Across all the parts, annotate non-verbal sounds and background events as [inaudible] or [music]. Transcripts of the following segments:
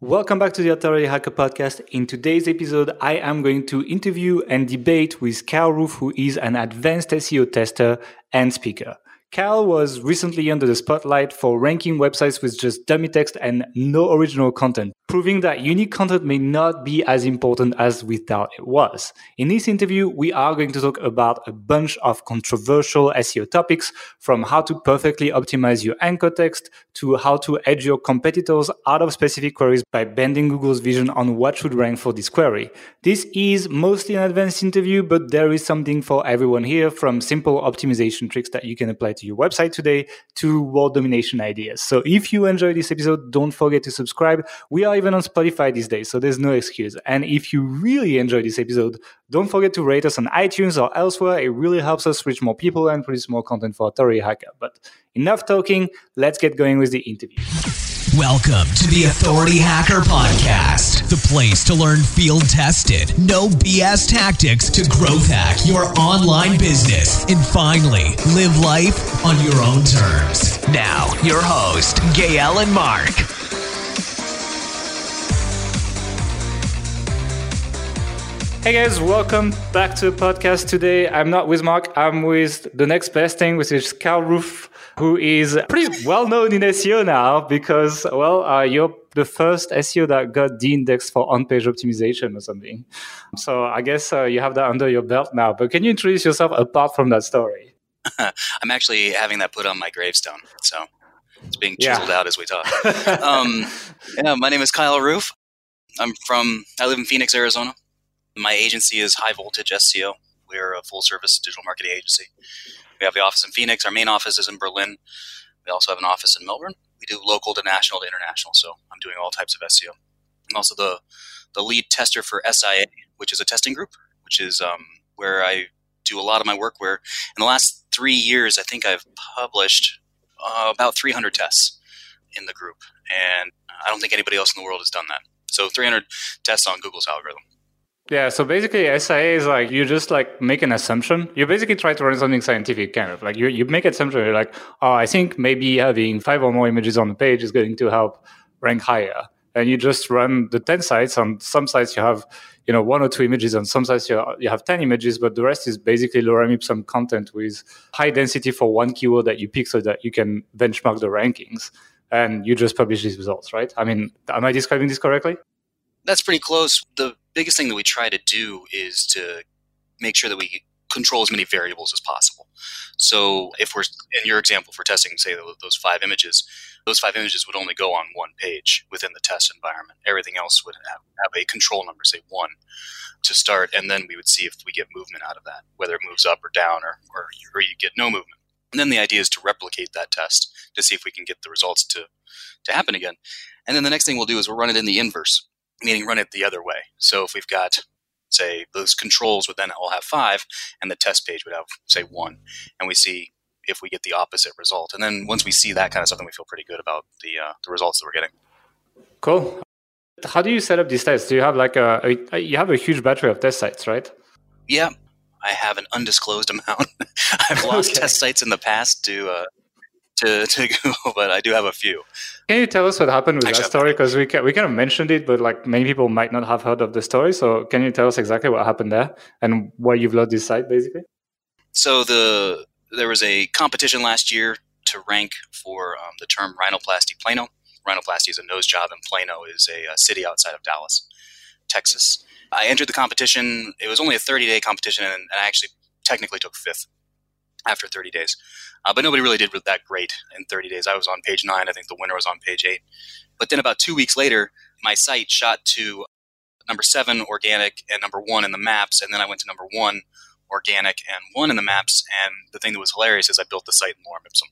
Welcome back to the Authority Hacker podcast. In today's episode, I am going to interview and debate with Kyle Roof, who is an advanced SEO tester and speaker. Kyle was recently under the spotlight for ranking websites with just dummy text and no original content, proving that unique content may not be as important as we thought it was. In this interview, we are going to talk about a bunch of controversial SEO topics from how to perfectly optimize your anchor text to how to edge your competitors out of specific queries by bending Google's vision on what should rank for this query. This is mostly an advanced interview, but there is something for everyone here from simple optimization tricks that you can apply to your website today to world domination ideas. So if you enjoy this episode, don't forget to subscribe. We are even on Spotify these days, so there's no excuse. And if you really enjoy this episode, don't forget to rate us on iTunes or elsewhere. It really helps us reach more people and produce more content for Authority Hacker. But enough talking, let's get going with the interview. Welcome to the Authority Hacker Podcast, the place to learn field tested, no BS tactics to growth hack your online business and finally live life on your own terms. Now, your host, Gael and Mark. Hey guys, welcome back to the podcast today. I'm not with Mark, I'm with the next best thing, which is Kyle Roof, who is pretty well known in SEO now because, well, uh, you're the first SEO that got de-indexed for on-page optimization or something. So I guess uh, you have that under your belt now. But can you introduce yourself apart from that story? [laughs] I'm actually having that put on my gravestone. So it's being chiseled yeah. out as we talk. [laughs] um, yeah, my name is Kyle Roof. I'm from, I live in Phoenix, Arizona. My agency is High Voltage SEO. We're a full service digital marketing agency. We have the office in Phoenix. Our main office is in Berlin. We also have an office in Melbourne. We do local to national to international. So I'm doing all types of SEO. I'm also the, the lead tester for SIA, which is a testing group, which is um, where I do a lot of my work. Where in the last three years, I think I've published uh, about 300 tests in the group. And I don't think anybody else in the world has done that. So 300 tests on Google's algorithm. Yeah, so basically SIA is like you just like make an assumption. You basically try to run something scientific, kind of like you you make assumption. You're like, oh, I think maybe having five or more images on the page is going to help rank higher. And you just run the ten sites. On some sites you have, you know, one or two images. On some sites you you have ten images, but the rest is basically lorem ipsum content with high density for one keyword that you pick, so that you can benchmark the rankings. And you just publish these results, right? I mean, am I describing this correctly? That's pretty close. The biggest thing that we try to do is to make sure that we control as many variables as possible. So if we're in your example for testing, say those five images, those five images would only go on one page within the test environment. Everything else would have, a control number, say one, to start, and then we would see if we get movement out of that, whether it moves up or down, or or or you get no movement. And then the idea is to replicate that test to see if we can get the results to to happen again. And then the next thing we'll do is we'll run it in the inverse meaning run it the other way. So if we've got, say, those controls would then all have five, and the test page would have, say, one, and we see if we get the opposite result. And then once we see that kind of stuff, then we feel pretty good about the uh, the results that we're getting. Cool. How do you set up these tests? Do you have like a, a you have a huge battery of test sites, right? Yeah, I have an undisclosed [laughs] amount. I've lost okay. test sites in the past to uh, to, [laughs] to Google, but I do have a few. Can you tell us what happened with Actually, that story? Because we we kind of mentioned it, but like many people might not have heard of the story. So can you tell us exactly what happened there and why you've lost this site, basically? So the there was a competition last year to rank for um, the term rhinoplasty Plano. Rhinoplasty is a nose job, and Plano is a, a city outside of Dallas, Texas. I entered the competition. It was only a 30 day competition, and, and I actually technically took fifth after 30 days. Uh, but nobody really did that great in 30 days. I was on page nine. I think the winner was on page eight. But then about two weeks later, my site shot to number seven organic and number one in the maps. And then I went to number one organic and one in the maps. And the thing that was hilarious is I built the site in lorem ipsum.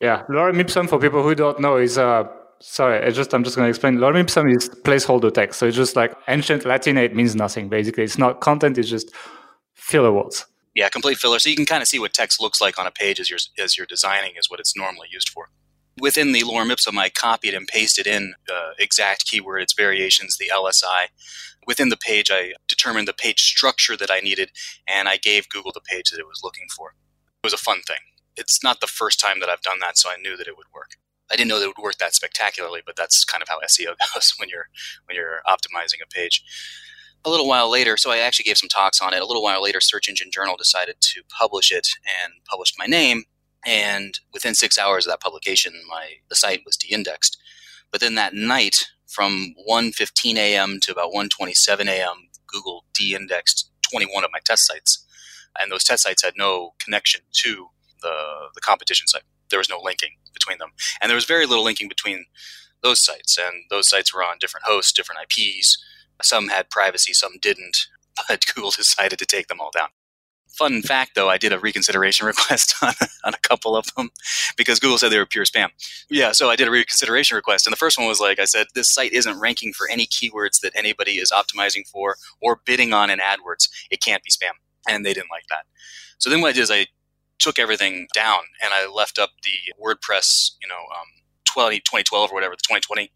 Yeah, lorem ipsum for people who don't know is uh, sorry, I just I'm just going to explain. Lorem ipsum is placeholder text, so it's just like ancient Latinate means nothing. Basically, it's not content; it's just filler words. Yeah, complete filler. So you can kind of see what text looks like on a page as you're as you're designing is what it's normally used for. Within the lorem ipsum, I copied and pasted in exact keyword, its variations, the LSI. Within the page, I determined the page structure that I needed, and I gave Google the page that it was looking for. It was a fun thing. It's not the first time that I've done that, so I knew that it would work. I didn't know that it would work that spectacularly, but that's kind of how SEO [laughs] goes when you're when you're optimizing a page. A little while later, so I actually gave some talks on it. A little while later, Search Engine Journal decided to publish it and published my name. And within six hours of that publication, my the site was de-indexed. But then that night, from 1:15 a.m. to about 1:27 a.m., Google de-indexed 21 of my test sites, and those test sites had no connection to the the competition site. There was no linking between them, and there was very little linking between those sites. And those sites were on different hosts, different IPs. Some had privacy, some didn't. [laughs] But Google decided to take them all down. Fun fact, though, I did a reconsideration [laughs] request on, on a couple of them because Google said they were pure spam. Yeah, so I did a reconsideration request, and the first one was like I said, this site isn't ranking for any keywords that anybody is optimizing for or bidding on in AdWords. It can't be spam, and they didn't like that. So then what I did is I took everything down and I left up the WordPress, you know, um, 20, 2012 or whatever, the 2020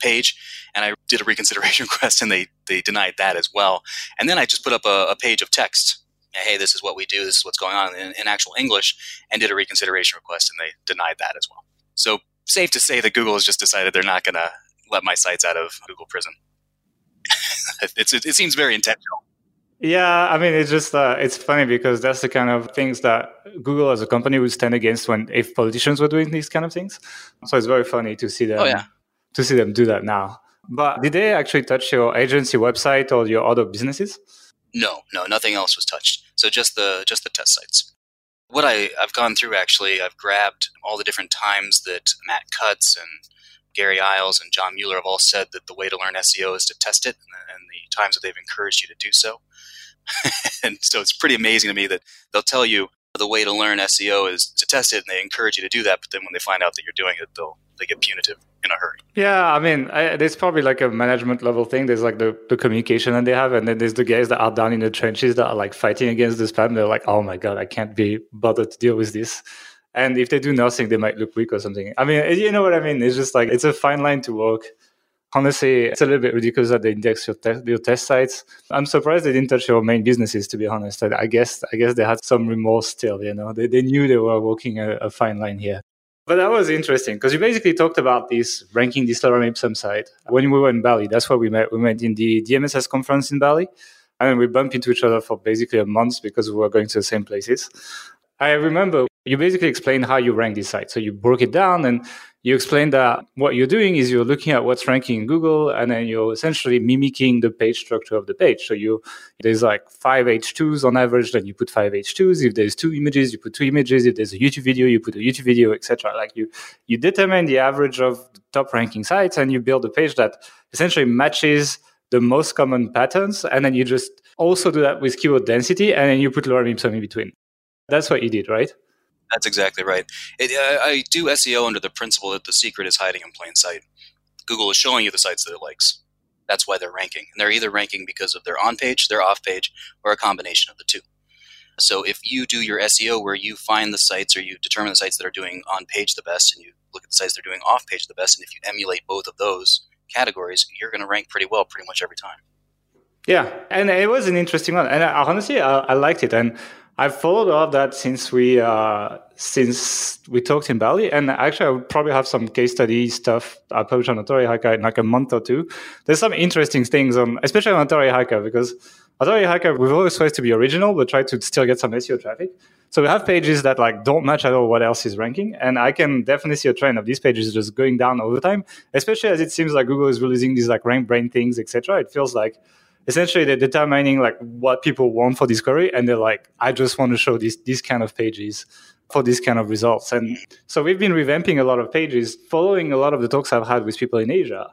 page, and I did a reconsideration [laughs] request, and they they denied that as well. And then I just put up a, a page of text hey, this is what we do, this is what's going on in, in actual English, and did a reconsideration request, and they denied that as well. So safe to say that Google has just decided they're not going to let my sites out of Google prison. [laughs] it, it, seems very intentional. Yeah, I mean, it's just uh, it's funny because that's the kind of things that Google as a company would stand against when if politicians were doing these kind of things. So it's very funny to see them. Oh, yeah. To see them do that now. But did they actually touch your agency website or your other businesses? No, no, nothing else was touched. So just the just the test sites. What I, I've gone through actually, I've grabbed all the different times that Matt Cutts and Gary Illyes and John Mueller have all said that the way to learn SEO is to test it, and the times that they've encouraged you to do so. [laughs] and so it's pretty amazing to me that they'll tell you the way to learn SEO is to test it, and they encourage you to do that. But then when they find out that you're doing it, they'll they get punitive in a hurry. Yeah, I mean, there's probably like a management level thing. There's like the, the communication that they have, and then there's the guys that are down in the trenches that are like fighting against the spam. They're like, oh my god, I can't be bothered to deal with this. And if they do nothing, they might look weak or something. I mean, you know what I mean? It's just like it's a fine line to walk honestly, it's a little bit ridiculous that they index your, te- your test sites. I'm surprised they didn't touch your main businesses, to be honest. I guess I guess they had some remorse still. You know, they, they knew they were walking a, a fine line here. But that was interesting because you basically talked about this ranking this lorem ipsum site when we were in Bali. That's where we met. We met in the DMSS conference in Bali, and we bumped into each other for basically a month because we were going to the same places. I remember you basically explain how you rank these sites. So you broke it down and you explain that what you're doing is you're looking at what's ranking in Google and then you're essentially mimicking the page structure of the page. So you there's like five H2s on average, then you put five H2s. If there's two images, you put two images. If there's a YouTube video, you put a YouTube video, etc. Like you you determine the average of the top ranking sites and you build a page that essentially matches the most common patterns. And then you just also do that with keyword density and then you put lorem ipsum in between. That's what you did, right? That's exactly right. It, I, I do SEO under the principle that the secret is hiding in plain sight. Google is showing you the sites that it likes. That's why they're ranking. And they're either ranking because of their on page, their off page, or a combination of the two. So if you do your SEO where you find the sites or you determine the sites that are doing on page the best and you look at the sites that are doing off page the best, and if you emulate both of those categories, you're going to rank pretty well pretty much every time. Yeah, and it was an interesting one, and I, honestly, I, I liked it. And I've followed of that since we uh, since we talked in Bali, and actually, I would probably have some case study stuff I publish on Authority Hacker in like a month or two. There's some interesting things on, especially on Authority Hacker, because Authority Hacker we've always tried to be original, but try to still get some SEO traffic. So we have pages that like don't match at all what else is ranking, and I can definitely see a trend of these pages just going down over time, especially as it seems like Google is releasing these like RankBrain things, etc. It feels like essentially they're determining like what people want for discovery and they're like i just want to show these these kind of pages for these kind of results. And so we've been revamping a lot of pages following a lot of the talks i've had with people in asia.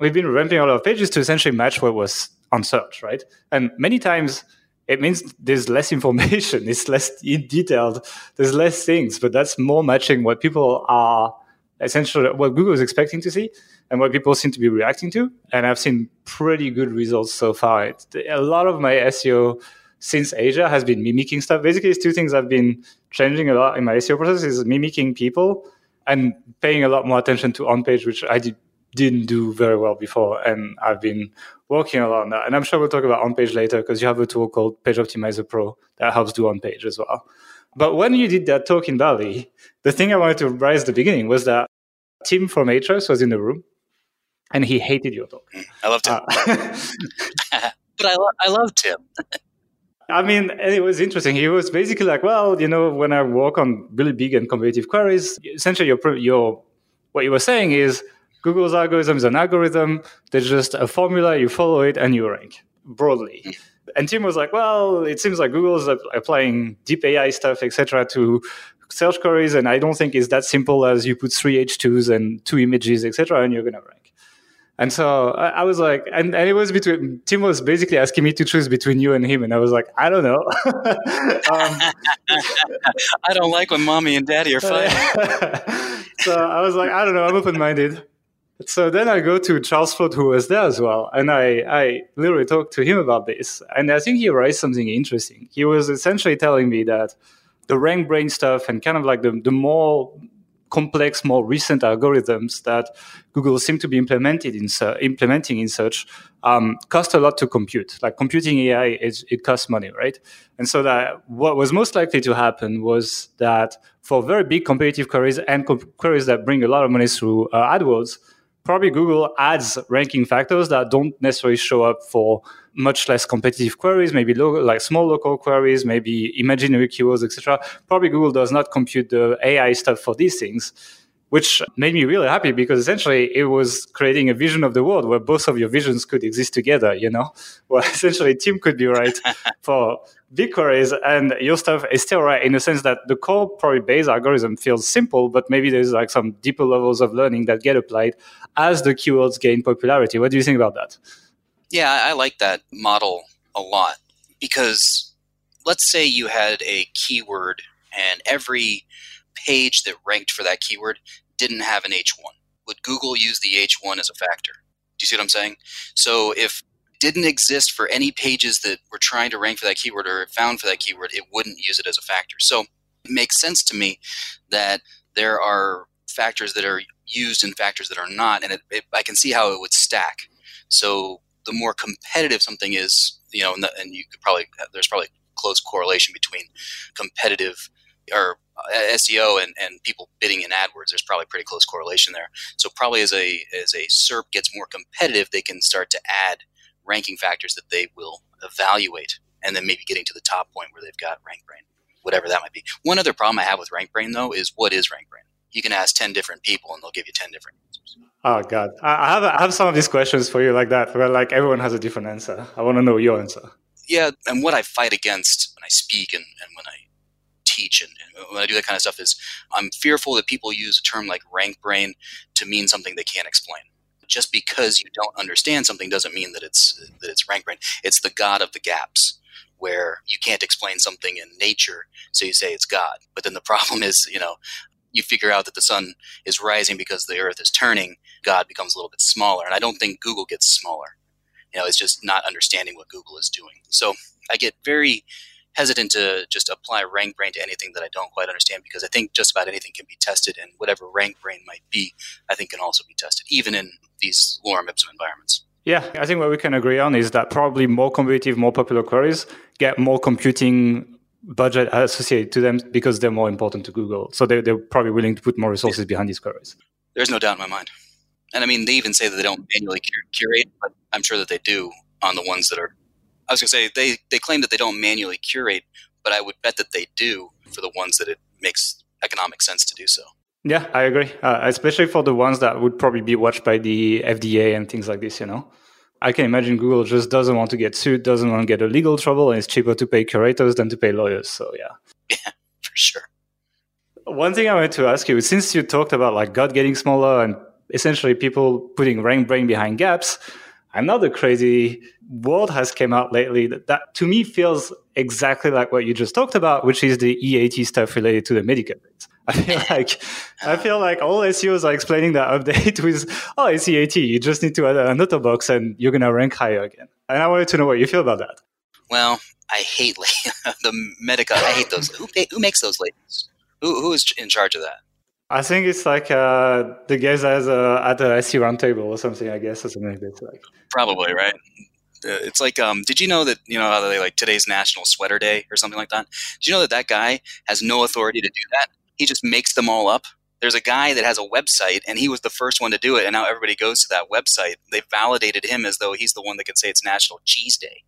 We've been revamping a lot of pages to essentially match what was on search right? And many times it means there's less [laughs] information it's less detailed there's less things but that's more matching what people are essentially what google is expecting to see and what people seem to be reacting to. And I've seen pretty good results so far. A lot of my SEO since Asia has been mimicking stuff. Basically, it's two things I've been changing a lot in my SEO process is mimicking people and paying a lot more attention to on page, which I did, didn't do very well before. And I've been working a lot on that. And I'm sure we'll talk about on page later because you have a tool called Page Optimizer Pro that helps do on page as well. But when you did that talk in Bali, the thing I wanted to raise at the beginning was that Tim from Ahrefs was in the room, and he hated your talk. I love Tim, uh, [laughs] but I, lo- I love Tim. I mean, it was interesting. He was basically like, well, you know, when I work on really big and competitive queries, essentially your, your what you were saying is Google's algorithm is an algorithm. There's just a formula, you follow it, and you rank broadly. And Tim was like, well, it seems like Google's applying deep AI stuff, etc., to search queries, and I don't think it's that simple as you put three H2s and two images, etc., and you're going to rank. And so I, was like, and, and, it was between Tim was basically asking me to choose between you and him, and I was like, I don't know. [laughs] um, [laughs] I don't like when mommy and daddy are fighting. [laughs] so I was like, I don't know, I'm open minded. So then I go to Charles Floate, who was there as well, and I, I literally talked to him about this. And I think he raised something interesting. He was essentially telling me that the RankBrain stuff and kind of like the, the more complex, more recent algorithms that Google seem to be implemented in implementing in search um, cost a lot to compute. Like computing AI, it costs money, right? And so that what was most likely to happen was that for very big competitive queries and co- queries that bring a lot of money through uh, AdWords, probably Google adds ranking factors that don't necessarily show up for much less competitive queries, maybe like small local queries, maybe imaginary keywords, etc. Probably Google does not compute the AI stuff for these things, which made me really happy because essentially it was creating a vision of the world where both of your visions could exist together. You know, [laughs] where essentially Tim could be right [laughs] for big queries and your stuff is still right in the sense that the core probably base algorithm feels simple, but maybe there's like some deeper levels of learning that get applied as the keywords gain popularity. What do you think about that? Yeah, I like that model a lot because let's say you had a keyword and every page that ranked for that keyword didn't have an H1. Would Google use the H1 as a factor? Do you see what I'm saying? So if didn't exist for any pages that were trying to rank for that keyword or found for that keyword, it wouldn't use it as a factor. So it makes sense to me that there are factors that are used and factors that are not, and it, it, I can see how it would stack. So the more competitive something is, you know, and, the, and you could probably there's probably close correlation between competitive or uh, SEO and, and people bidding in AdWords. There's probably pretty close correlation there. So probably as a as a SERP gets more competitive, they can start to add ranking factors that they will evaluate, and then maybe getting to the top point where they've got RankBrain, whatever that might be. One other problem I have with RankBrain though is what is RankBrain? You can ask ten different people and they'll give you ten different answers. Oh God, I have I have some of these questions for you like that, where like everyone has a different answer. I want to know your answer. Yeah, and what I fight against when I speak and, and when I teach and, and, when I do that kind of stuff is I'm fearful that people use a term like RankBrain to mean something they can't explain. Just because you don't understand something doesn't mean that it's that it's RankBrain. It's the god of the gaps where you can't explain something in nature, so you say it's God. But then the [laughs] problem is, you know, you figure out that the sun is rising because the earth is turning, God becomes a little bit smaller. And I don't think Google gets smaller. You know, it's just not understanding what Google is doing. So I get very hesitant to just apply RankBrain to anything that I don't quite understand because I think just about anything can be tested, and whatever RankBrain might be, I think can also be tested, even in these lorem ipsum environments. Yeah, I think what we can agree on is that probably more competitive, more popular queries get more computing budget associated to them because they're more important to Google. So they're, they're probably willing to put more resources yeah. behind these queries. There's no doubt in my mind. And I mean, they even say that they don't manually curate, but I'm sure that they do on the ones that are. I was going to say they, they claim that they don't manually curate, but I would bet that they do for the ones that it makes economic sense to do so. Yeah, I agree. Uh, especially for the ones that would probably be watched by the FDA and things like this, you know? I can imagine Google just doesn't want to get sued, doesn't want to get a legal trouble, and it's cheaper to pay curators than to pay lawyers. So yeah. Yeah, [laughs] for sure. One thing I wanted to ask you, since you talked about like God getting smaller and essentially people putting RankBrain behind gaps, another crazy world has came out lately that, that to me feels exactly like what you just talked about, which is the EAT stuff related to the Medicaid. I feel [laughs] like I feel like all SEOs are explaining that update [laughs] with, oh, it's EAT. You just need to add another box and you're gonna rank higher again. And I wanted to know what you feel about that. Well, I hate [laughs] the Medic. I hate those. Who, who makes those labels? Who, who is in charge of that? I think it's like uh, the guys as uh, at the SEO roundtable or something. I guess or something like that. Probably right. Uh, it's like, um, did you know that you know how they like today's National Sweater Day or something like that? Did you know that that guy has no authority to do that? he just makes them all up. there's a guy that has a website and he was the first one to do it and now everybody goes to that website they validated him as though he's the one that can say it's national cheese day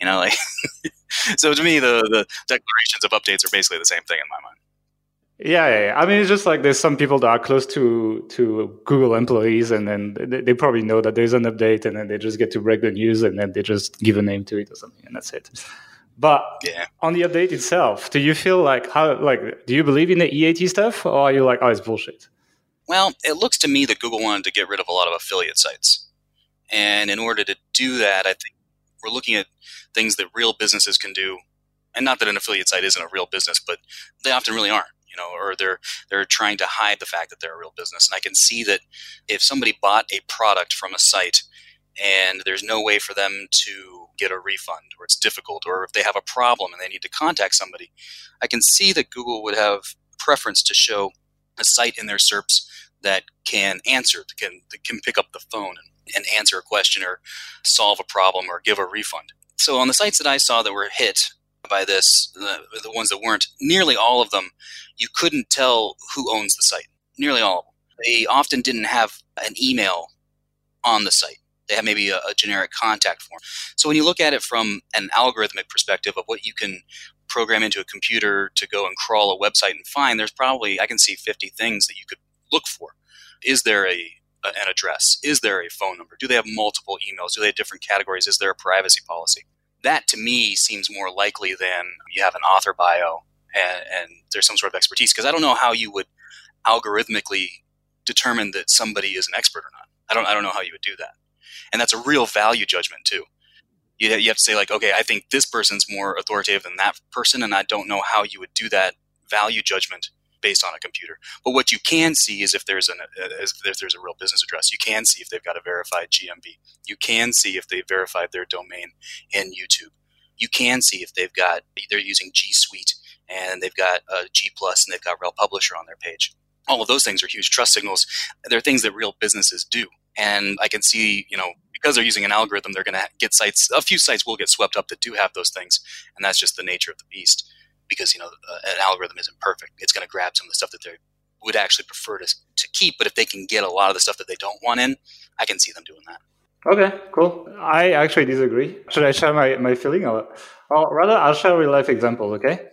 you know like [laughs] so to me the the declarations of updates are basically the same thing in my mind yeah, yeah, yeah, I mean, it's just like there's some people that are close to to Google employees, and then they, they, probably know that there's an update, and then they just get to break the news, and then they just give a name to it or something, and that's it. But yeah. on the update itself, do you feel like how like do you believe in the EAT stuff, or are you like, oh, it's bullshit? Well, it looks to me that Google wanted to get rid of a lot of affiliate sites, and in order to do that, I think we're looking at things that real businesses can do, and not that an affiliate site isn't a real business, but they often really aren't you know, or they're they're trying to hide the fact that they're a real business. And I can see that if somebody bought a product from a site and there's no way for them to get a refund or it's difficult or if they have a problem and they need to contact somebody, I can see that Google would have preference to show a site in their SERPs that can answer, that can, that can pick up the phone and, and answer a question or solve a problem or give a refund. So on the sites that I saw that were hit by this, the, the ones that weren't, nearly all of them, you couldn't tell who owns the site. Nearly all of them. They often didn't have an email on the site. They have maybe a, a generic contact form. So when you look at it from an algorithmic perspective of what you can program into a computer to go and crawl a website and find, there's probably, I can see 50 things that you could look for. Is there a an address? Is there a phone number? Do they have multiple emails? Do they have different categories? Is there a privacy policy? That to me seems more likely than you have an author bio and, and there's some sort of expertise. Because I don't know how you would algorithmically determine that somebody is an expert or not. I don't, I don't know how you would do that. And that's a real value judgment too. You, you have to say like, okay, I think this person's more authoritative than that person, and I don't know how you would do that value judgment based on a computer. But what you can see is if there's an if there's a real business address, you can see if they've got a verified GMB. You can see if they've verified their domain in YouTube. You can see if they've got they're using G Suite and they've got a G Plus and they've got Rel Publisher on their page. All of those things are huge trust signals. They're things that real businesses do. And I can see, you know, because they're using an algorithm, they're going to get sites. A few sites will get swept up that do have those things, and that's just the nature of the beast because you know uh, an algorithm isn't perfect. It's going to grab some of the stuff that they would actually prefer to, to keep, but if they can get a lot of the stuff that they don't want in, I can see them doing that. Okay, cool. I actually disagree. Should I share my, my feeling? Or, or rather, I'll share real life example, okay?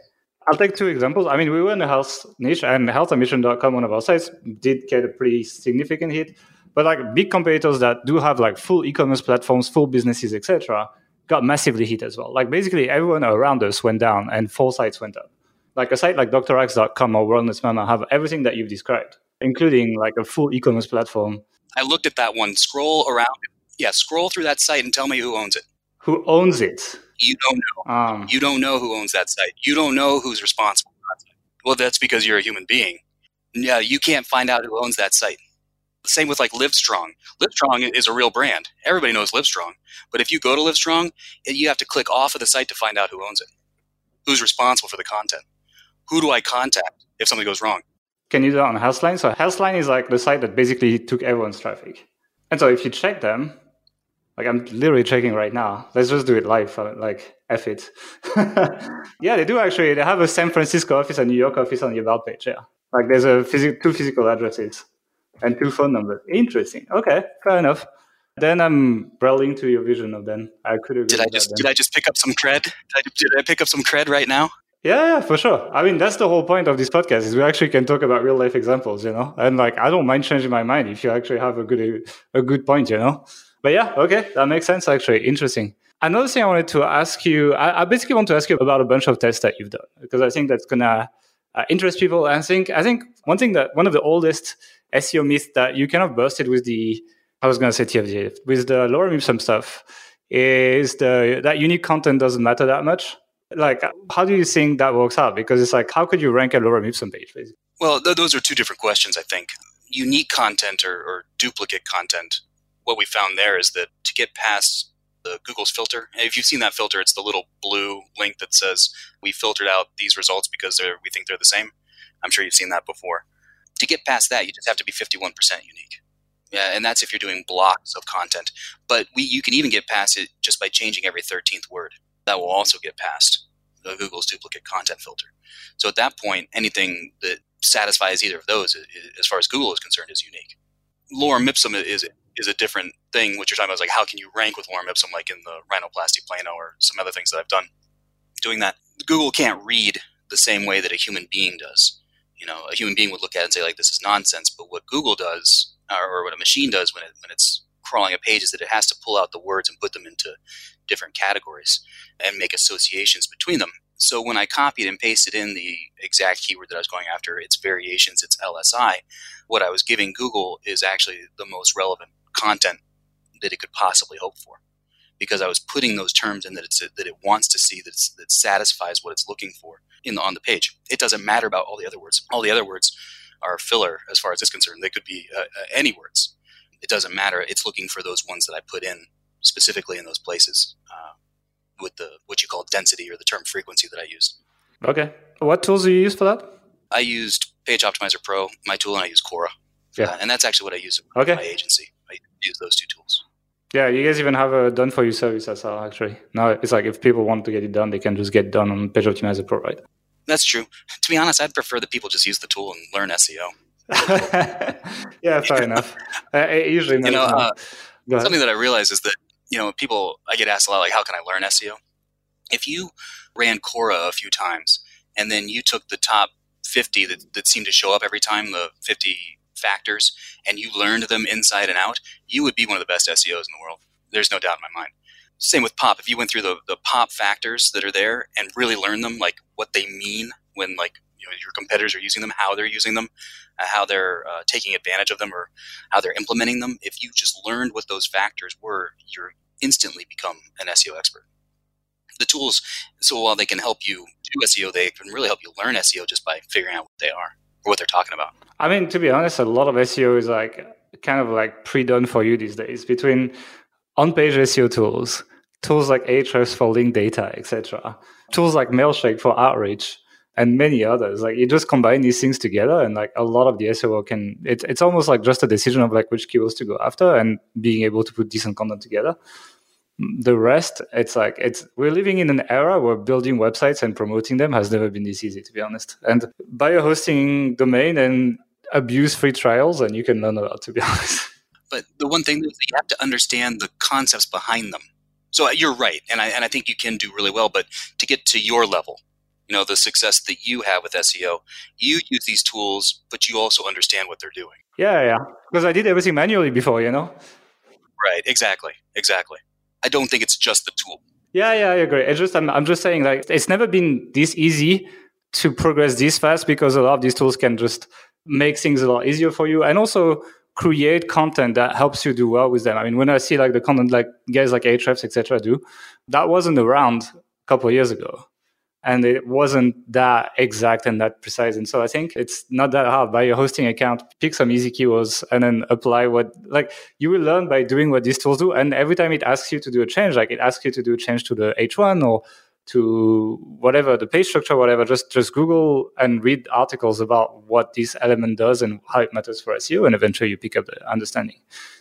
I'll take two examples. I mean, we were in the health niche, and healthambition.com, one of our sites, did get a pretty significant hit. But like big competitors that do have like full e-commerce platforms, full businesses, etc., got massively hit as well. Like basically everyone around us went down and four sites went up. Like a site like DrAxe.com or Wellness Mama have everything that you've described, including like a full e-commerce platform. I looked at that one. Scroll around. Yeah, scroll through that site and tell me who owns it. Who owns it? You don't know. Um, you don't know who owns that site. You don't know who's responsible Well, that's because you're a human being. Yeah, you can't find out who owns that site. Same with like Livestrong. Livestrong is a real brand. Everybody knows Livestrong. But if you go to Livestrong, you have to click off of the site to find out who owns it. Who's responsible for the content? Who do I contact if something goes wrong? Can you do that on Healthline? So Healthline is like the site that basically took everyone's traffic. And so if you check them, like I'm literally checking right now. Let's just do it live. Uh, like F it. [laughs] yeah, they do actually. They have a San Francisco office and New York office on the about page. Yeah, like there's a phys- two physical addresses and two phone numbers. Interesting. Okay, fair enough. Then I'm rallying to your vision of then. I could agree. Did I just did I just pick up some cred? Did I, did I pick up some cred right now? Yeah, yeah, for sure. I mean, that's the whole point of this podcast is we actually can talk about real life examples, you know. And like, I don't mind changing my mind if you actually have a good a good point, you know. But yeah, okay, that makes sense. Actually, interesting. Another thing I wanted to ask you, I, I basically want to ask you about a bunch of tests that you've done because I think that's gonna uh, interest people. I think I think one thing that one of the oldest SEO myth that you kind of busted with the I was to say TFD with the lorem ipsum stuff is the that unique content doesn't matter that much. Like, how do you think that works out? Because it's like, how could you rank a lorem ipsum page? Basically? Well, th- those are two different questions. I think unique content or, or duplicate content. What we found there is that to get past the Google's filter. If you've seen that filter, it's the little blue link that says we filtered out these results because we think they're the same. I'm sure you've seen that before to get past that, you just have to be 51% unique. Yeah, and that's if you're doing blocks of content. But we, you can even get past it just by changing every 13th word. That will also get past. Google's duplicate content filter. So at that point, anything that satisfies either of those, as far as Google is concerned, is unique. Lorem ipsum is is a different thing. What you're talking about is like how can you rank with lorem ipsum, like in the rhinoplasty plano or some other things that I've done. Doing that, Google can't read the same way that a human being does. You know, a human being would look at and say like this is nonsense. But what Google does, uh, or what a machine does when it when it's crawling a page, is that it has to pull out the words and put them into different categories and make associations between them. So when I copied and pasted in the exact keyword that I was going after, its variations, its LSI, what I was giving Google is actually the most relevant content that it could possibly hope for. Because I was putting those terms in that, it's, that it wants to see that, that satisfies what it's looking for in the, on the page. It doesn't matter about all the other words. All the other words are filler as far as it's concerned. They could be uh, uh, any words. It doesn't matter. It's looking for those ones that I put in specifically in those places uh, with the what you call density or the term frequency that I used. Okay. What tools do you use for that? I used Page Optimizer Pro, my tool, and I use Cora. Yeah. Uh, and that's actually what I use okay. my agency. I use those two tools. Yeah, you guys even have a done for you service as well, actually. Now it's like if people want to get it done, they can just get done on Page Optimizer Pro, right? That's true. To be honest, I'd prefer that people just use the tool and learn SEO. [laughs] yeah, fair [laughs] enough. Uh, usually, you know, uh, something that I realize is that you know people I get asked a lot like, how can I learn SEO? If you ran Cora a few times and then you took the top 50 that, that seem to show up every time, the 50 factors, and you learned them inside and out, you would be one of the best SEOs in the world. There's no doubt in my mind. Same with pop. If you went through the, the pop factors that are there and really learned them, like what they mean when like you know, your competitors are using them, how they're using them, uh, how they're uh, taking advantage of them, or how they're implementing them. If you just learned what those factors were, you're instantly become an SEO expert. The tools, so while they can help you do SEO, they can really help you learn SEO just by figuring out what they are what they're talking about. I mean, to be honest, a lot of SEO is like kind of like pre-done for you these days between on-page SEO tools, tools like Ahrefs for link data, etc., tools like Mailshake for outreach, and many others. Like you just combine these things together, and like a lot of the SEO can. It's it's almost like just a decision of like which keywords to go after, and being able to put decent content together. The rest, it's like it's we're living in an era where building websites and promoting them has never been this easy, to be honest. And buy a hosting domain and abuse free trials, and you can learn a lot, to be [laughs] honest. But the one thing is that you have to understand the concepts behind them. So uh, you're right, and I and I think you can do really well. But to get to your level, you know, the success that you have with SEO, you use these tools, but you also understand what they're doing. Yeah, yeah. Because I did everything manually before, you know. Right. Exactly. Exactly. I don't think it's just the tool. Yeah, yeah, I agree. It's just I'm, I'm just saying like it's never been this easy to progress this fast because a lot of these tools can just make things a lot easier for you and also create content that helps you do well with them. I mean, when I see like the content like guys like Ahrefs, etc., do, that wasn't around a couple years ago. And it wasn't that exact and that precise. And so I think it's not that hard. Buy a hosting account, pick some easy keywords, and then apply what, like, you will learn by doing what these tools do. And every time it asks you to do a change, like it asks you to do a change to the H1 or to whatever the page structure, whatever, just just Google and read articles about what this element does and how it matters for SEO, and eventually you pick up the understanding.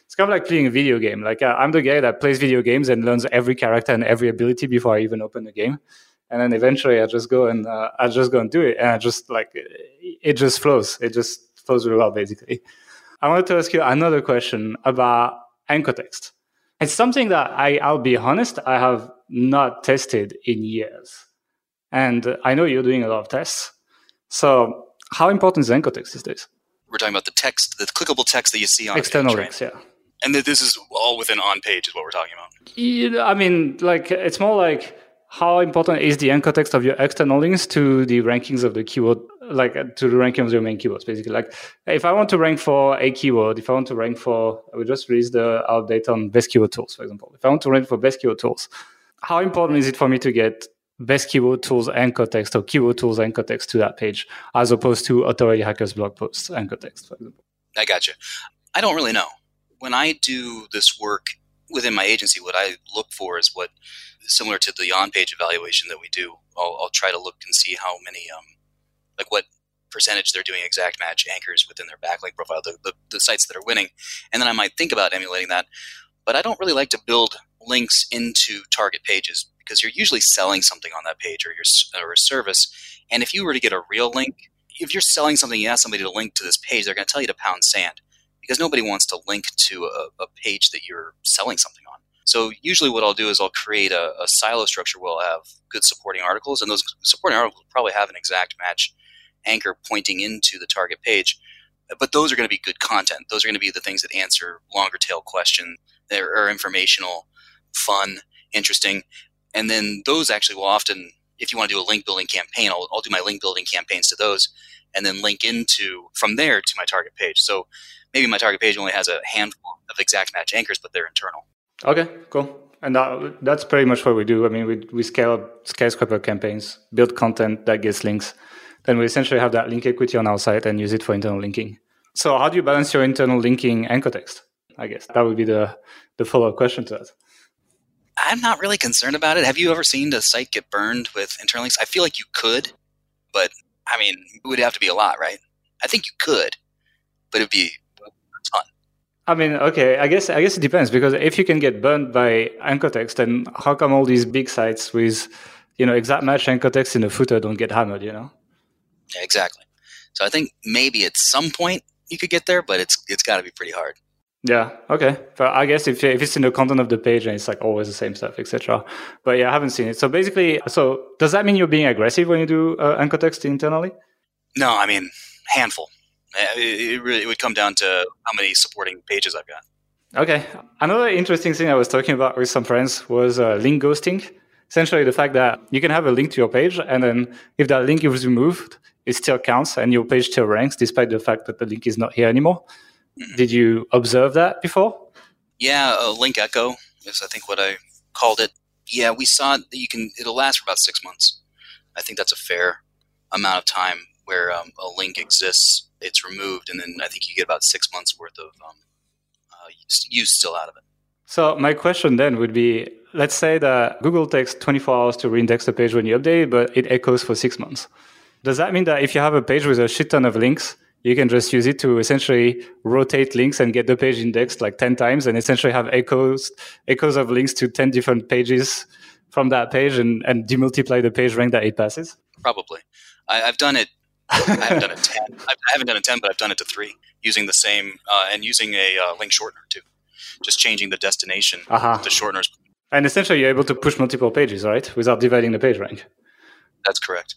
It's kind of like playing a video game. Like uh, I'm the guy that plays video games and learns every character and every ability before I even open the game, and then eventually I just go and uh, I just go and do it, and I just like it just flows. It just flows really well, basically. I wanted to ask you another question about anchor text. It's something that I, I'll be honest, I have not tested in years. And I know you're doing a lot of tests. So how important is anchor text these days? We're talking about the text, the clickable text that you see on external page, links, yeah. And that this is all within on page is what we're talking about. I mean, like it's more like how important is the anchor text of your external links to the rankings of the keyword like uh, to the ranking of your main keywords basically? Like if i want to rank for a keyword if i want to rank for we just released the update on best keyword tools for example. If i want to rank for best keyword tools how important is it for me to get best keyword tools anchor text or keyword tools anchor text to that page as opposed to authority hackers blog posts anchor text for example? I got you i don't really know. When i do this work within my agency what i look for is what similar to the on-page evaluation that we do, I'll, I'll try to look and see how many, um, like what percentage they're doing exact match anchors within their backlink profile, the, the, the sites that are winning, and then I might think about emulating that. But I don't really like to build links into target pages because you're usually selling something on that page or your or a service. And if you were to get a real link, if you're selling something, you ask somebody to link to this page, they're going to tell you to pound sand because nobody wants to link to a, a page that you're selling something on. So usually what I'll do is I'll create a, a, silo structure where I'll have good supporting articles, and those supporting articles probably have an exact match anchor pointing into the target page. But those are going to be good content. Those are going to be the things that answer longer tail questions that are informational, fun, interesting. And then those actually will often, if you want to do a link building campaign, I'll, I'll do my link building campaigns to those and then link into from there to my target page. So maybe my target page only has a handful of exact match anchors, but they're internal. Okay, cool. And that, that's pretty much what we do. I mean, we, we scale up skyscraper campaigns, build content that gets links. Then we essentially have that link equity on our site and use it for internal linking. So how do you balance your internal linking anchor text? I guess that would be the, the follow up question to that. I'm not really concerned about it. Have you ever seen a site get burned with internal links? I feel like you could, but I mean, it would have to be a lot, right? I think you could, but it'd be a ton. I mean, okay, I guess I guess it depends because if you can get burned by anchor text, then how come all these big sites with you know exact match anchor text in the footer don't get hammered? You know? Yeah, exactly. So I think maybe at some point you could get there, but it's it's got to be pretty hard. Yeah. Okay. But I guess if if it's in the content of the page and it's like always the same stuff, etc. But yeah, I haven't seen it. So basically, so does that mean you're being aggressive when you do uh, anchor text internally? No, I mean handful. It, it really it would come down to how many supporting pages I've got. Okay. Another interesting thing I was talking about with some friends was uh, link ghosting. Essentially, the fact that you can have a link to your page, and then if that link is removed, it still counts, and your page still ranks, despite the fact that the link is not here anymore. Mm-hmm. Did you observe that before? Yeah, uh, link echo is I think what I called it. Yeah, we saw that you can. It'll last for about six months. I think that's a fair amount of time where um, a link exists. It's removed, and then I think you get about six months worth of um, uh, use still out of it. So my question then would be: Let's say that Google takes 24 hours to reindex the page when you update, but it echoes for six months. Does that mean that if you have a page with a shit ton of links, you can just use it to essentially rotate links and get the page indexed like 10 times and essentially have echoes echoes of links to 10 different pages from that page and, and demultiply the page rank that it passes. Probably. I, have done it i haven't done it 10 [laughs] i haven't done it 10 but i've done it to 3 using the same uh, and using a uh, link shortener too. Just changing the destination uh-huh. the shorteners. And essentially you're able to push multiple pages right? Without dividing the page rank. That's correct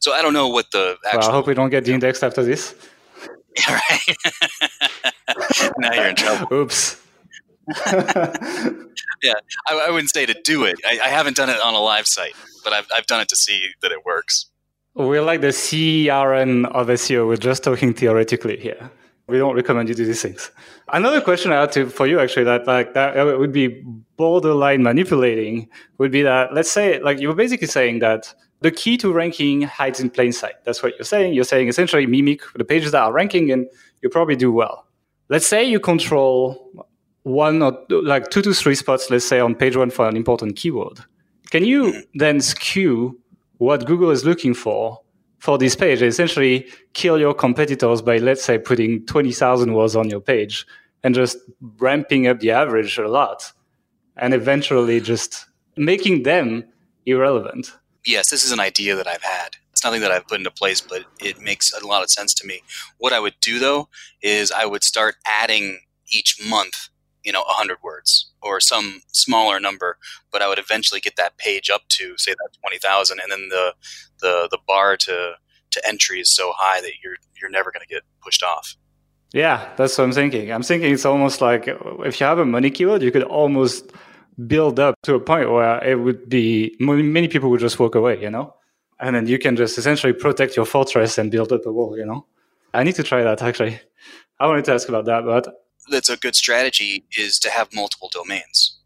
so I don't know what the actual. Well, I hope we don't get de-indexed after this. [laughs] Yeah, right. [laughs] now you're in trouble. Oops. [laughs] yeah, I, I, wouldn't say to do it. I, I, haven't done it on a live site, but I've, I've done it to see that it works. We're like the CRN of SEO. We're just talking theoretically here. We don't recommend you do these things. Another question I had to, for you actually that like that would be borderline manipulating would be that let's say like you were basically saying that the key to ranking hides in plain sight. That's what you're saying. You're saying essentially mimic the pages that are ranking and you probably do well. Let's say you control one or like two to three spots, let's say on page one for an important keyword. Can you then skew what Google is looking for for this page? Essentially kill your competitors by, let's say, putting 20,000 words on your page and just ramping up the average a lot and eventually just making them irrelevant yes, this is an idea that I've had. It's nothing that I've put into place, but it makes a lot of sense to me. What I would do though is I would start adding each month, you know, 100 words or some smaller number, but I would eventually get that page up to say that 20,000 and then the the the bar to to entry is so high that you're you're never going to get pushed off. Yeah, that's what I'm thinking. I'm thinking it's almost like if you have a money keyword, you could almost build up to a point where it would be many people would just walk away, you know, and then you can just essentially protect your fortress and build up a wall, you know. I need to try that actually. I wanted to ask about that, but that's a good strategy is to have multiple domains.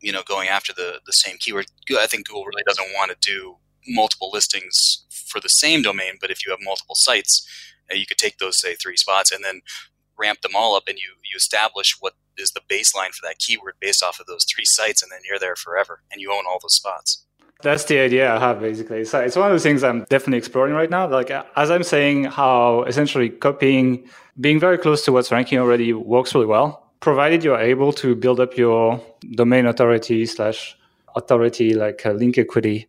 You know, going after the the same keyword. I think Google really doesn't want to do multiple listings for the same domain, but if you have multiple sites, uh, you could take those say three spots and then ramp them all up, and you you establish what is the baseline for that keyword based off of those three sites, and then you're there forever, and you own all those spots. That's the idea I have basically. So it's one of the things I'm definitely exploring right now. Like as I'm saying, how essentially copying, being very close to what's ranking already works really well, provided you're able to build up your domain authority slash authority like uh, link equity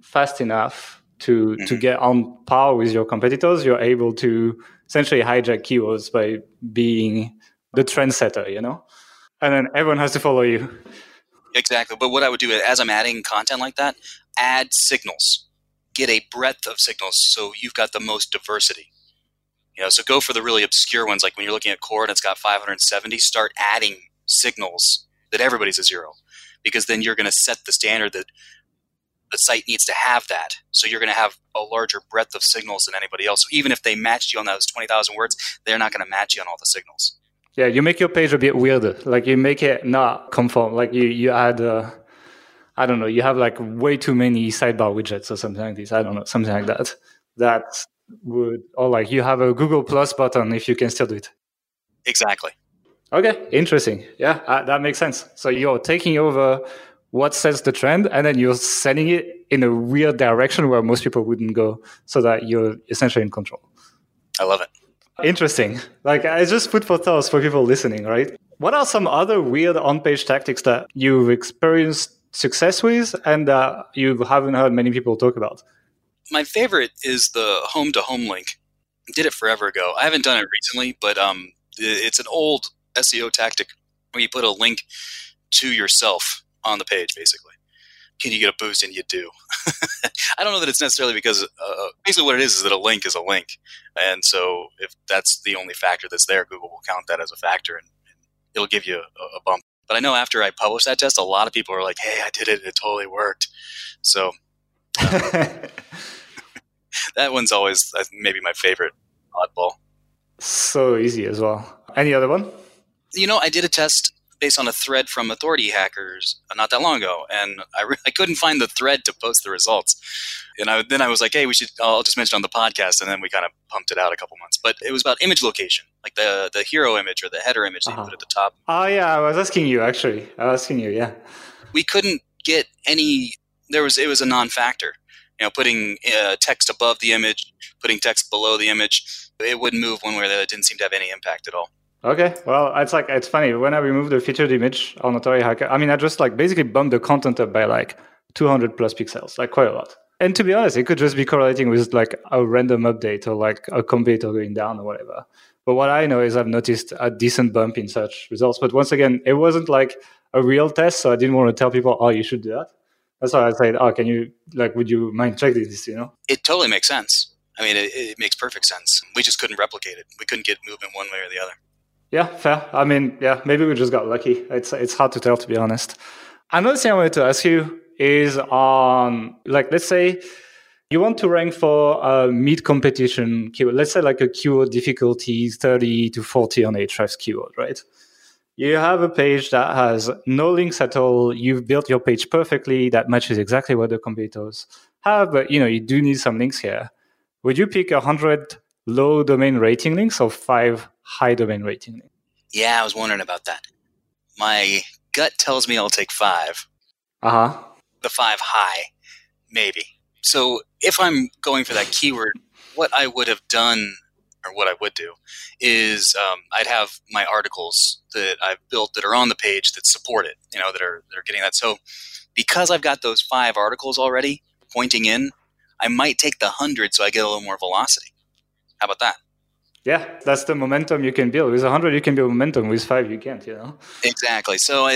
fast enough to Mm-hmm. to get on par with your competitors, you're able to essentially hijack keywords by being the trendsetter, you know? And then everyone has to follow you. Exactly. But what I would do as I'm adding content like that, add signals. Get a breadth of signals so you've got the most diversity. You know, so go for the really obscure ones, like when you're looking at Cora and it's got 570, start adding signals that everybody's a zero. Because then you're going to set the standard that the site needs to have that. So you're going to have a larger breadth of signals than anybody else. So even if they matched you on those 20,000 words, they're not going to match you on all the signals. Yeah, you make your page a bit weirder. Like you make it not conform. Like you you add uh, I don't know, you have like way too many sidebar widgets or something like this. I don't know, something like that. That would or like you have a Google Plus button if you can still do it. Exactly. Okay, interesting. Yeah, uh, that makes sense. So you're taking over what sets the trend and then you're sending it in a weird direction where most people wouldn't go so that you're essentially in control. I love it. Interesting. Like I just put for thoughts for people listening, right? What are some other weird on-page tactics that you've experienced success with and that you haven't heard many people talk about? my favorite is the home to home link. Did it forever ago. I haven't done it recently, but um, it's an old SEO tactic where you put a link to yourself on the page, basically. Can you get a boost? And you do. [laughs] I don't know that it's necessarily because uh, basically what it is is that a link is a link, and so if that's the only factor that's there, Google will count that as a factor, and, and it'll give you a, a bump. But I know after I published that test, a lot of people are like, "Hey, I did it! It totally worked." So [laughs] that one's always uh, maybe my favorite oddball. so easy as well. Any other one? You know, I did a test based on a thread from Authority Hackers uh, not that long ago, and I, re- [laughs] I couldn't find the thread to post the results. And I, then I was like, "Hey, we should." I'll just mention it on the podcast, and then we kind of pumped it out a couple months. But it was about image location, like the the hero image or the header image that Uh-huh. you put at the top. Oh yeah, I was asking you actually. I was asking you, yeah. We couldn't get any. There was it was a non-factor. You know, putting uh, text above the image, putting text below the image, it wouldn't move one way or the other. It didn't seem to have any impact at all. Okay, well, it's like it's funny when I removed the featured image on Authority Hacker. I mean, I just like basically bumped the content up by like 200 plus pixels, like quite a lot. And to be honest, it could just be correlating with like a random update or like a computer going down or whatever. But what I know is I've noticed a decent bump in search results. But once again, it wasn't like a real test, so I didn't want to tell people, "Oh, you should do that." That's why I said, "Oh, can you like, would you mind checking this?" You know? It totally makes sense. I mean, it, it makes perfect sense. We just couldn't replicate it. We couldn't get movement one way or the other. Yeah, fair. I mean, yeah, maybe we just got lucky. It's it's hard to tell, to be honest. Another thing I wanted to ask you is on, like, let's say you want to rank for a mid competition keyword. Let's say like a keyword difficulty 30 to 40 on Ahrefs keyword, right? You have a page that has no links at all. You've built your page perfectly. That matches exactly what the competitors have, but you know you do need some links here. Would you pick a hundred low domain rating links or five high domain rating links? Yeah, I was wondering about that. My gut tells me I'll take five. Uh huh. The five high, maybe. So if I'm going for that keyword, what I would have done, or what I would do, is um, I'd have my articles that I've built that are on the page that support it. You know, that are that are getting that. So because I've got those five articles already pointing in, I might take the hundred so I get a little more velocity. How about that? Yeah, that's the momentum you can build. With 100, you can build momentum. With five, you can't, you know? Exactly. So uh,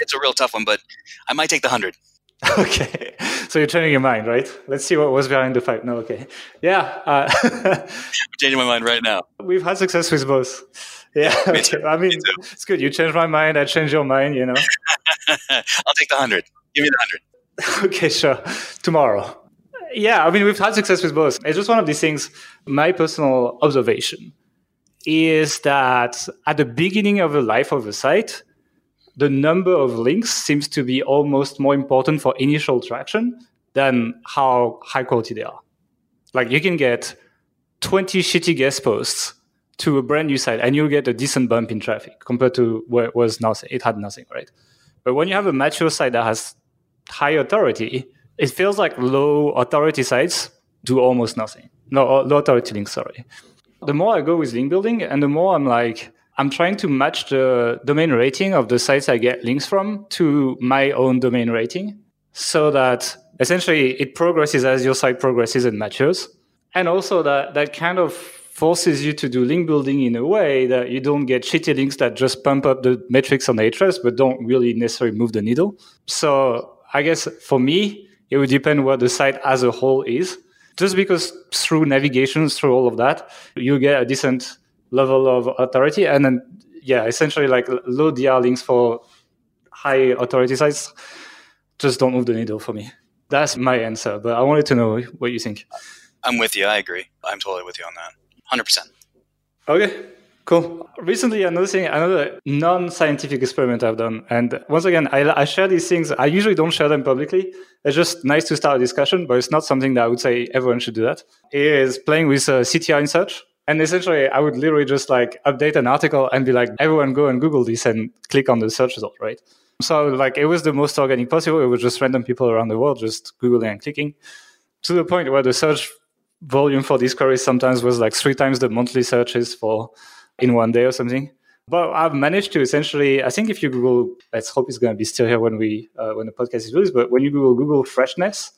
it's a real tough one, but I might take the hundred. [laughs] okay. So you're changing your mind, right? Let's see what was behind the five. No, okay. Yeah. Uh, [laughs] I'm changing my mind right now. we've had success with both. [laughs] Yeah. Me too. I mean, Me too. it's good. You changed my mind. I changed your mind, you know? I'll take the hundred. Give me the hundred. okay, sure. Tomorrow. Yeah, I mean, we've had success with both. It's just one of these things. My personal observation is that at the beginning of the life of a site, the number of links seems to be almost more important for initial traction than how high quality they are. Like you can get 20 shitty guest posts to a brand new site and you'll get a decent bump in traffic compared to where it was nothing. It had nothing, right? But when you have a mature site that has high authority, it feels like low authority sites do almost nothing. No, uh, low authority links, sorry. The more I go with link building and the more I'm like, I'm trying to match the domain rating of the sites I get links from to my own domain rating. so that essentially it progresses as your site progresses and matures. And also that, that kind of forces you to do link building in a way that you don't get shitty links that just pump up the metrics on Ahrefs but don't really necessarily move the needle. So I guess for me, it would depend what the site as a whole is. Just because through navigation, through all of that, you get a decent level of authority. And then, yeah, essentially like low DR links for high authority sites just don't move the needle for me. That's my answer. But I wanted to know what you think. I'm with you. I agree. I'm totally with you on that. 100%. Okay, cool. Recently, another thing, another non-scientific experiment I've done, and once again, I, I, share these things. I usually don't share them publicly. It's just nice to start a discussion, but it's not something that I would say everyone should do. That is playing with uh, CTR in search, and essentially, I would literally just like update an article and be like, everyone go and Google this and click on the search result, right? So like it was the most organic possible. It was just random people around the world just googling and clicking, to the point where the search volume for these queries sometimes was like three times the monthly searches for in one day or something. But I've managed to essentially, I think if you Google, let's hope it's going to be still here when we uh, when the podcast is released. But when you Google Google freshness,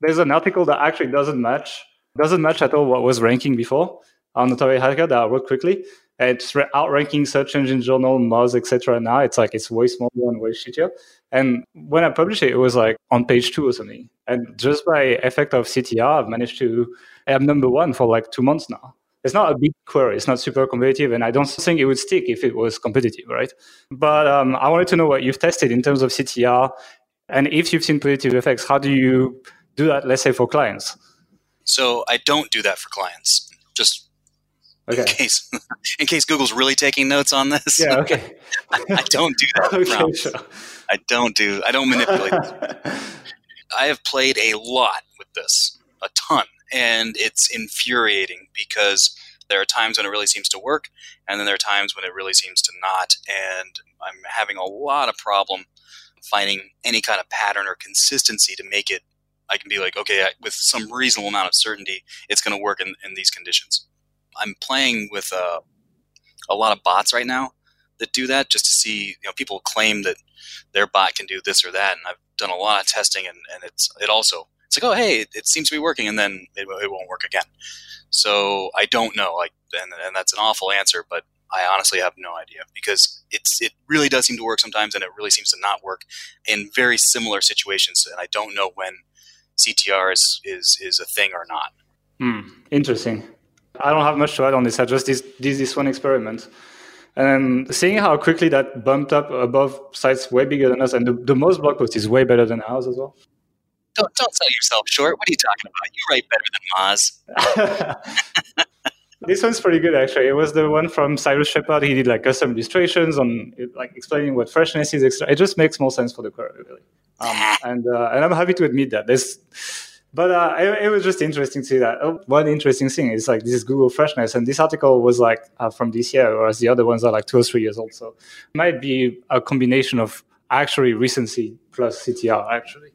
there's an article that actually doesn't match doesn't match at all what was ranking before on the Authority Hacker that I wrote quickly. It's outranking search engine journal, Moz, etc. Now it's like it's way smaller and way shittier. And when I published it, it was like on page two or something. And just by effect of CTR, I've managed to I'm number one for like two months now. It's not a big query. It's not super competitive, and I don't think it would stick if it was competitive, right? But um, I wanted to know what you've tested in terms of CTR, and if you've seen positive effects, how do you do that? Let's say for clients. So I don't do that for clients. Just Okay. In case, [laughs] in case Google's really taking notes on this. Yeah. Okay. I, [laughs] I, don't do that. [laughs] okay, sure. I don't do. I don't manipulate. I have played a lot with this, a ton, and it's infuriating because there are times when it really seems to work, and then there are times when it really seems to not. And I'm having a lot of problem finding any kind of pattern or consistency to make it. I can be like, okay, with some reasonable amount of certainty, it's going to work in, in these conditions. I'm playing with uh, a lot of bots right now that do that just to see. You know, people claim that their bot can do this or that, and I've done a lot of testing, and, and it's it also it's like, oh hey, it, it seems to be working, and then it, it won't work again. So I don't know, like, and, and that's an awful answer, but I honestly have no idea because it's it really does seem to work sometimes, and it really seems to not work in very similar situations, and I don't know when CTR is is, is a thing or not. Hmm. Interesting. I don't have much to add on this. I just did, did this one experiment. And seeing how quickly that bumped up above sites way bigger than us, and the, the Moz blog post is way better than ours as well. Don't, don't sell yourself short. What are you talking about? You write better than Moz. [laughs] this one's pretty good actually. It was the one from Cyrus Shepard. He did like custom illustrations on like explaining what freshness is. It just makes more sense for the query really. Um, [laughs] and uh, and I'm happy to admit that there's but uh, it, it, was just interesting to see that. Oh, one interesting thing is like this is Google Freshness, and this article was like uh, from this year, whereas the other ones are like two or three years old. So it might be a combination of actually recency plus CTR actually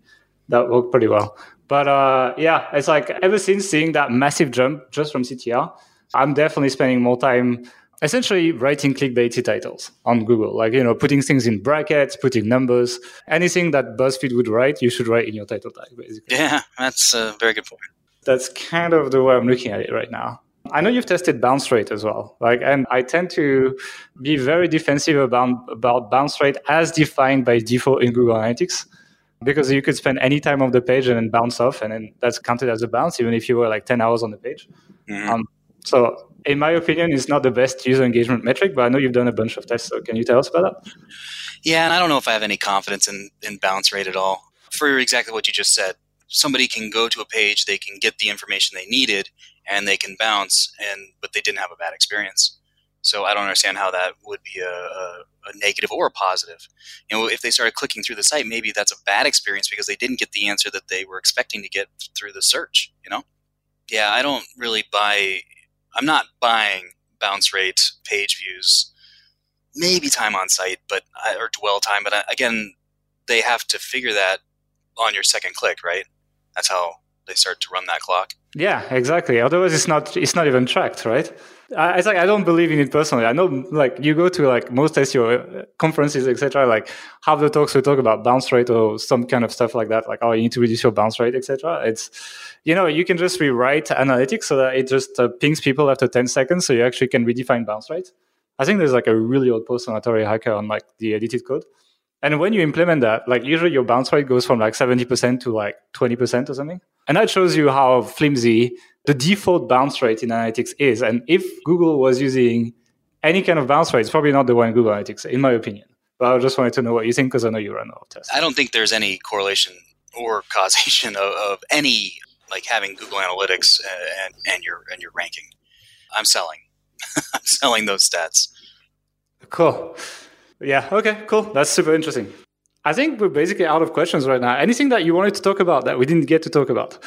that worked pretty well. But uh, yeah, it's like ever since seeing that massive jump just from CTR, I'm definitely spending more time essentially writing clickbaity titles on Google, like, you know, putting things in brackets, putting numbers, anything that BuzzFeed would write, you should write in your title tag, basically. Yeah, that's a very good point. That's kind of the way I'm looking at it right now. I know you've tested bounce rate as well. Like, and I tend to be very defensive about, about bounce rate as defined by default in Google Analytics because you could spend any time on the page and then bounce off, and then that's counted as a bounce, even if you were like 10 hours on the page. Mm-hmm. Um, so in my opinion, it's not the best user engagement metric, but I know you've done a bunch of tests. So can you tell us about that? Yeah, and I don't know if I have any confidence in, in bounce rate at all. For exactly what you just said, somebody can go to a page, they can get the information they needed, and they can bounce, and but they didn't have a bad experience. So I don't understand how that would be a, a, a, negative or a positive. You know, if they started clicking through the site, maybe that's a bad experience because they didn't get the answer that they were expecting to get through the search. You know, yeah, I don't really buy I'm not buying bounce rate, page views, maybe time on site, but or dwell time. But again, they have to figure that on your second click, right? That's how they start to run that clock. Yeah, exactly. Otherwise, it's not it's not even tracked, right? I, it's like I don't believe in it personally. I know, like you go to like most SEO uh, conferences, etc. Like half the talks we talk about bounce rate or some kind of stuff like that. Like oh, you need to reduce your bounce rate, etc. It's you know you can just rewrite analytics so that it just uh, pings people after ten seconds, so you actually can redefine bounce rate. I think there's like a really old post on Authority Hacker on like the edited code. And when you implement that, like usually your bounce rate goes from like 70% to like 20% or something. And that shows you how flimsy the default bounce rate in analytics is. And if Google was using any kind of bounce rate, it's probably not the one Google Analytics, in my opinion. But I just wanted to know what you think because I know you run a lot of tests. I don't think there's any correlation or [laughs] causation of, of any like having Google Analytics uh, and, and your and your ranking. I'm selling. [laughs] I'm selling those stats. Cool. Yeah. Okay. Cool. That's super interesting. I think we're basically out of questions right now. Anything that you wanted to talk about that we didn't get to talk about?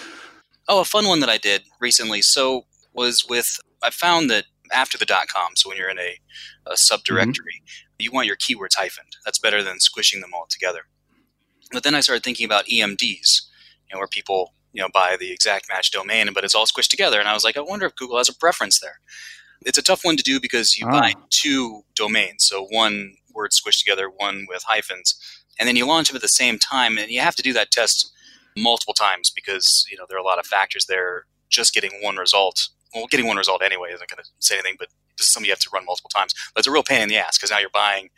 Oh, a fun one that I did recently. So was with I found that after the dot com, so when you're in a, a subdirectory, mm-hmm. you want your keywords hyphened. That's better than squishing them all together. But then I started thinking about EMDs, you know, where people you know buy the exact match domain, but it's all squished together. And I was like, I wonder if Google has a preference there. It's a tough one to do because you ah. buy two domains, so one word squished together, one with hyphens, and then you launch them at the same time, and you have to do that test multiple times because you know there are a lot of factors there. Just getting one result, well, getting one result anyway isn't going to say anything, but this is something you have to run multiple times. But it's a real pain in the ass because now you're buying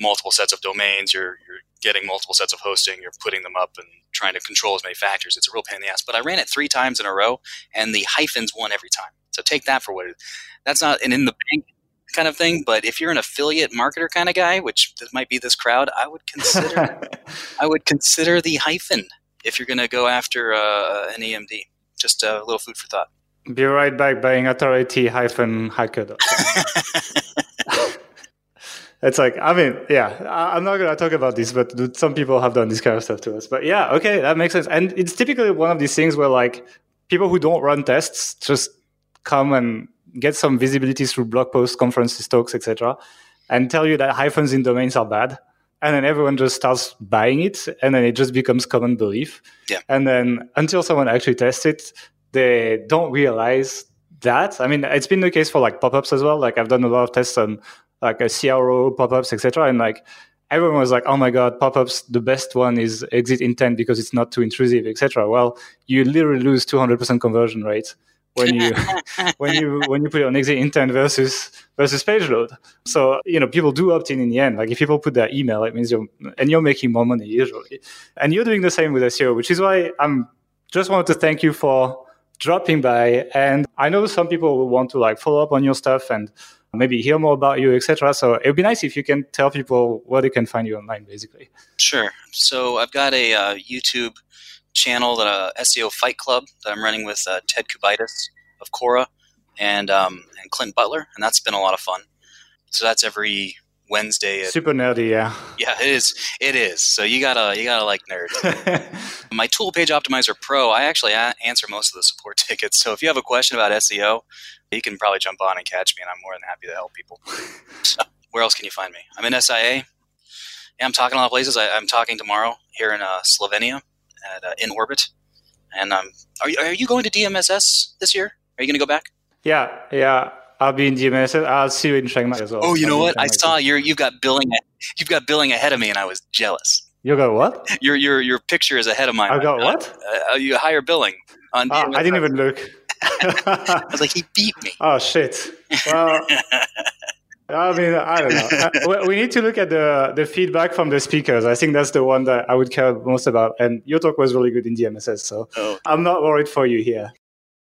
multiple sets of domains, you're you're getting multiple sets of hosting, you're putting them up and trying to control as many factors. It's a real pain in the ass. But I ran it three times in a row, and the hyphens won every time. So take that for what it is. That's not and in the bank kind of thing. But if you're an affiliate marketer kind of guy, which might be this crowd, I would consider [laughs] I would consider the hyphen if you're going to go after uh, an EMD. Just a little food for thought. Be right back buying authority hyphen hacker. [laughs] it's like I mean, yeah, I'm not gonna talk about this, but some people have done this kind of stuff to us. But yeah, okay, that makes sense. And it's typically one of these things where like people who don't run tests just come and get some visibility through blog posts, conferences, talks, etc., and tell you that hyphens in domains are bad and then everyone just starts buying it and then it just becomes common belief yeah. and then until someone actually tests it they don't realize that i mean it's been the case for like pop-ups as well like i've done a lot of tests on like a cro pop-ups etc and like everyone was like oh my god pop-ups the best one is exit intent because it's not too intrusive etc well you literally lose 200% conversion rate when you [laughs] [laughs] when you when you put it on exit intent versus versus page load. So you know people do opt in in the end. Like if people put their email, it means you're and you're making more money usually, and you're doing the same with SEO, which is why I'm just wanted to thank you for dropping by. And I know some people will want to like follow up on your stuff and maybe hear more about you, etc. So it would be nice if you can tell people where they can find you online, basically. Sure. So I've got a uh, YouTube channel, the uh, SEO Fight Club, that I'm running with uh, Ted Kubaitis of Cora and um, and Clint Butler, and that's been a lot of fun. So that's every Wednesday. At, Super nerdy, yeah. Yeah, it is. It is. So you gotta you gotta like nerds. [laughs] My Tool Page Optimizer Pro, I actually a- answer most of the support [laughs] tickets. So if you have a question about SEO, you can probably jump on and catch me, and I'm more than happy to help people. so [laughs] where else can you find me? I'm in SIA. Yeah, I'm talking a lot of places. I, am talking tomorrow here in uh, Slovenia at uh, In Orbit. And um, are, you, are you going to DMSS this year? Are you going to go back? Yeah, yeah. I'll be in DMSS. I'll see you in Chiang Mai as well. Oh, you I'll know what? I saw you're you've got billing. You've got billing ahead of me, and I was jealous. You got what? Your your your picture is ahead of mine. I got what? Uh, you higher billing on. Oh, I didn't even look. [laughs] I was like, he beat me. [laughs] Oh shit! Well, [laughs] I mean, I don't know. We need to look at the the feedback from the speakers. I think that's the one that I would care most about. And your talk was really good in DMSS, so oh. I'm not worried for you here.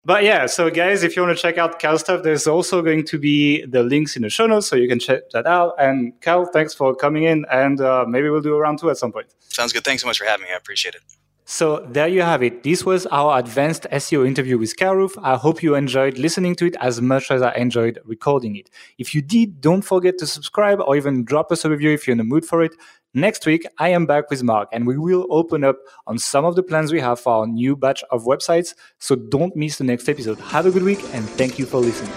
But yeah, so guys, if you want to check out Kyle stuff, there's also going to be the links in the show notes, so you can check that out. And Kyle, thanks for coming in, and uh, maybe we'll do a round two at some point. Sounds good. Thanks so much for having me. I appreciate it. So there you have it. This was our advanced SEO interview with Roof. I hope you enjoyed listening to it as much as I enjoyed recording it. If you did, don't forget to subscribe or even drop us a review if you're in the mood for it. Next week, I am back with Mark and we will open up on some of the plans we have for our new batch of websites. So don't miss the next episode. Have a good week and thank you for listening.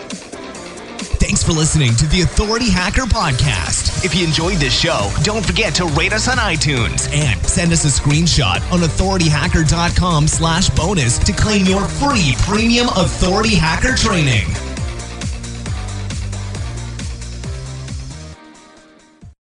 Thanks for listening to the Authority Hacker Podcast. If you enjoyed this show, don't forget to rate us on iTunes and send us a screenshot on authorityhacker.com slash bonus to claim your free premium authority hacker training.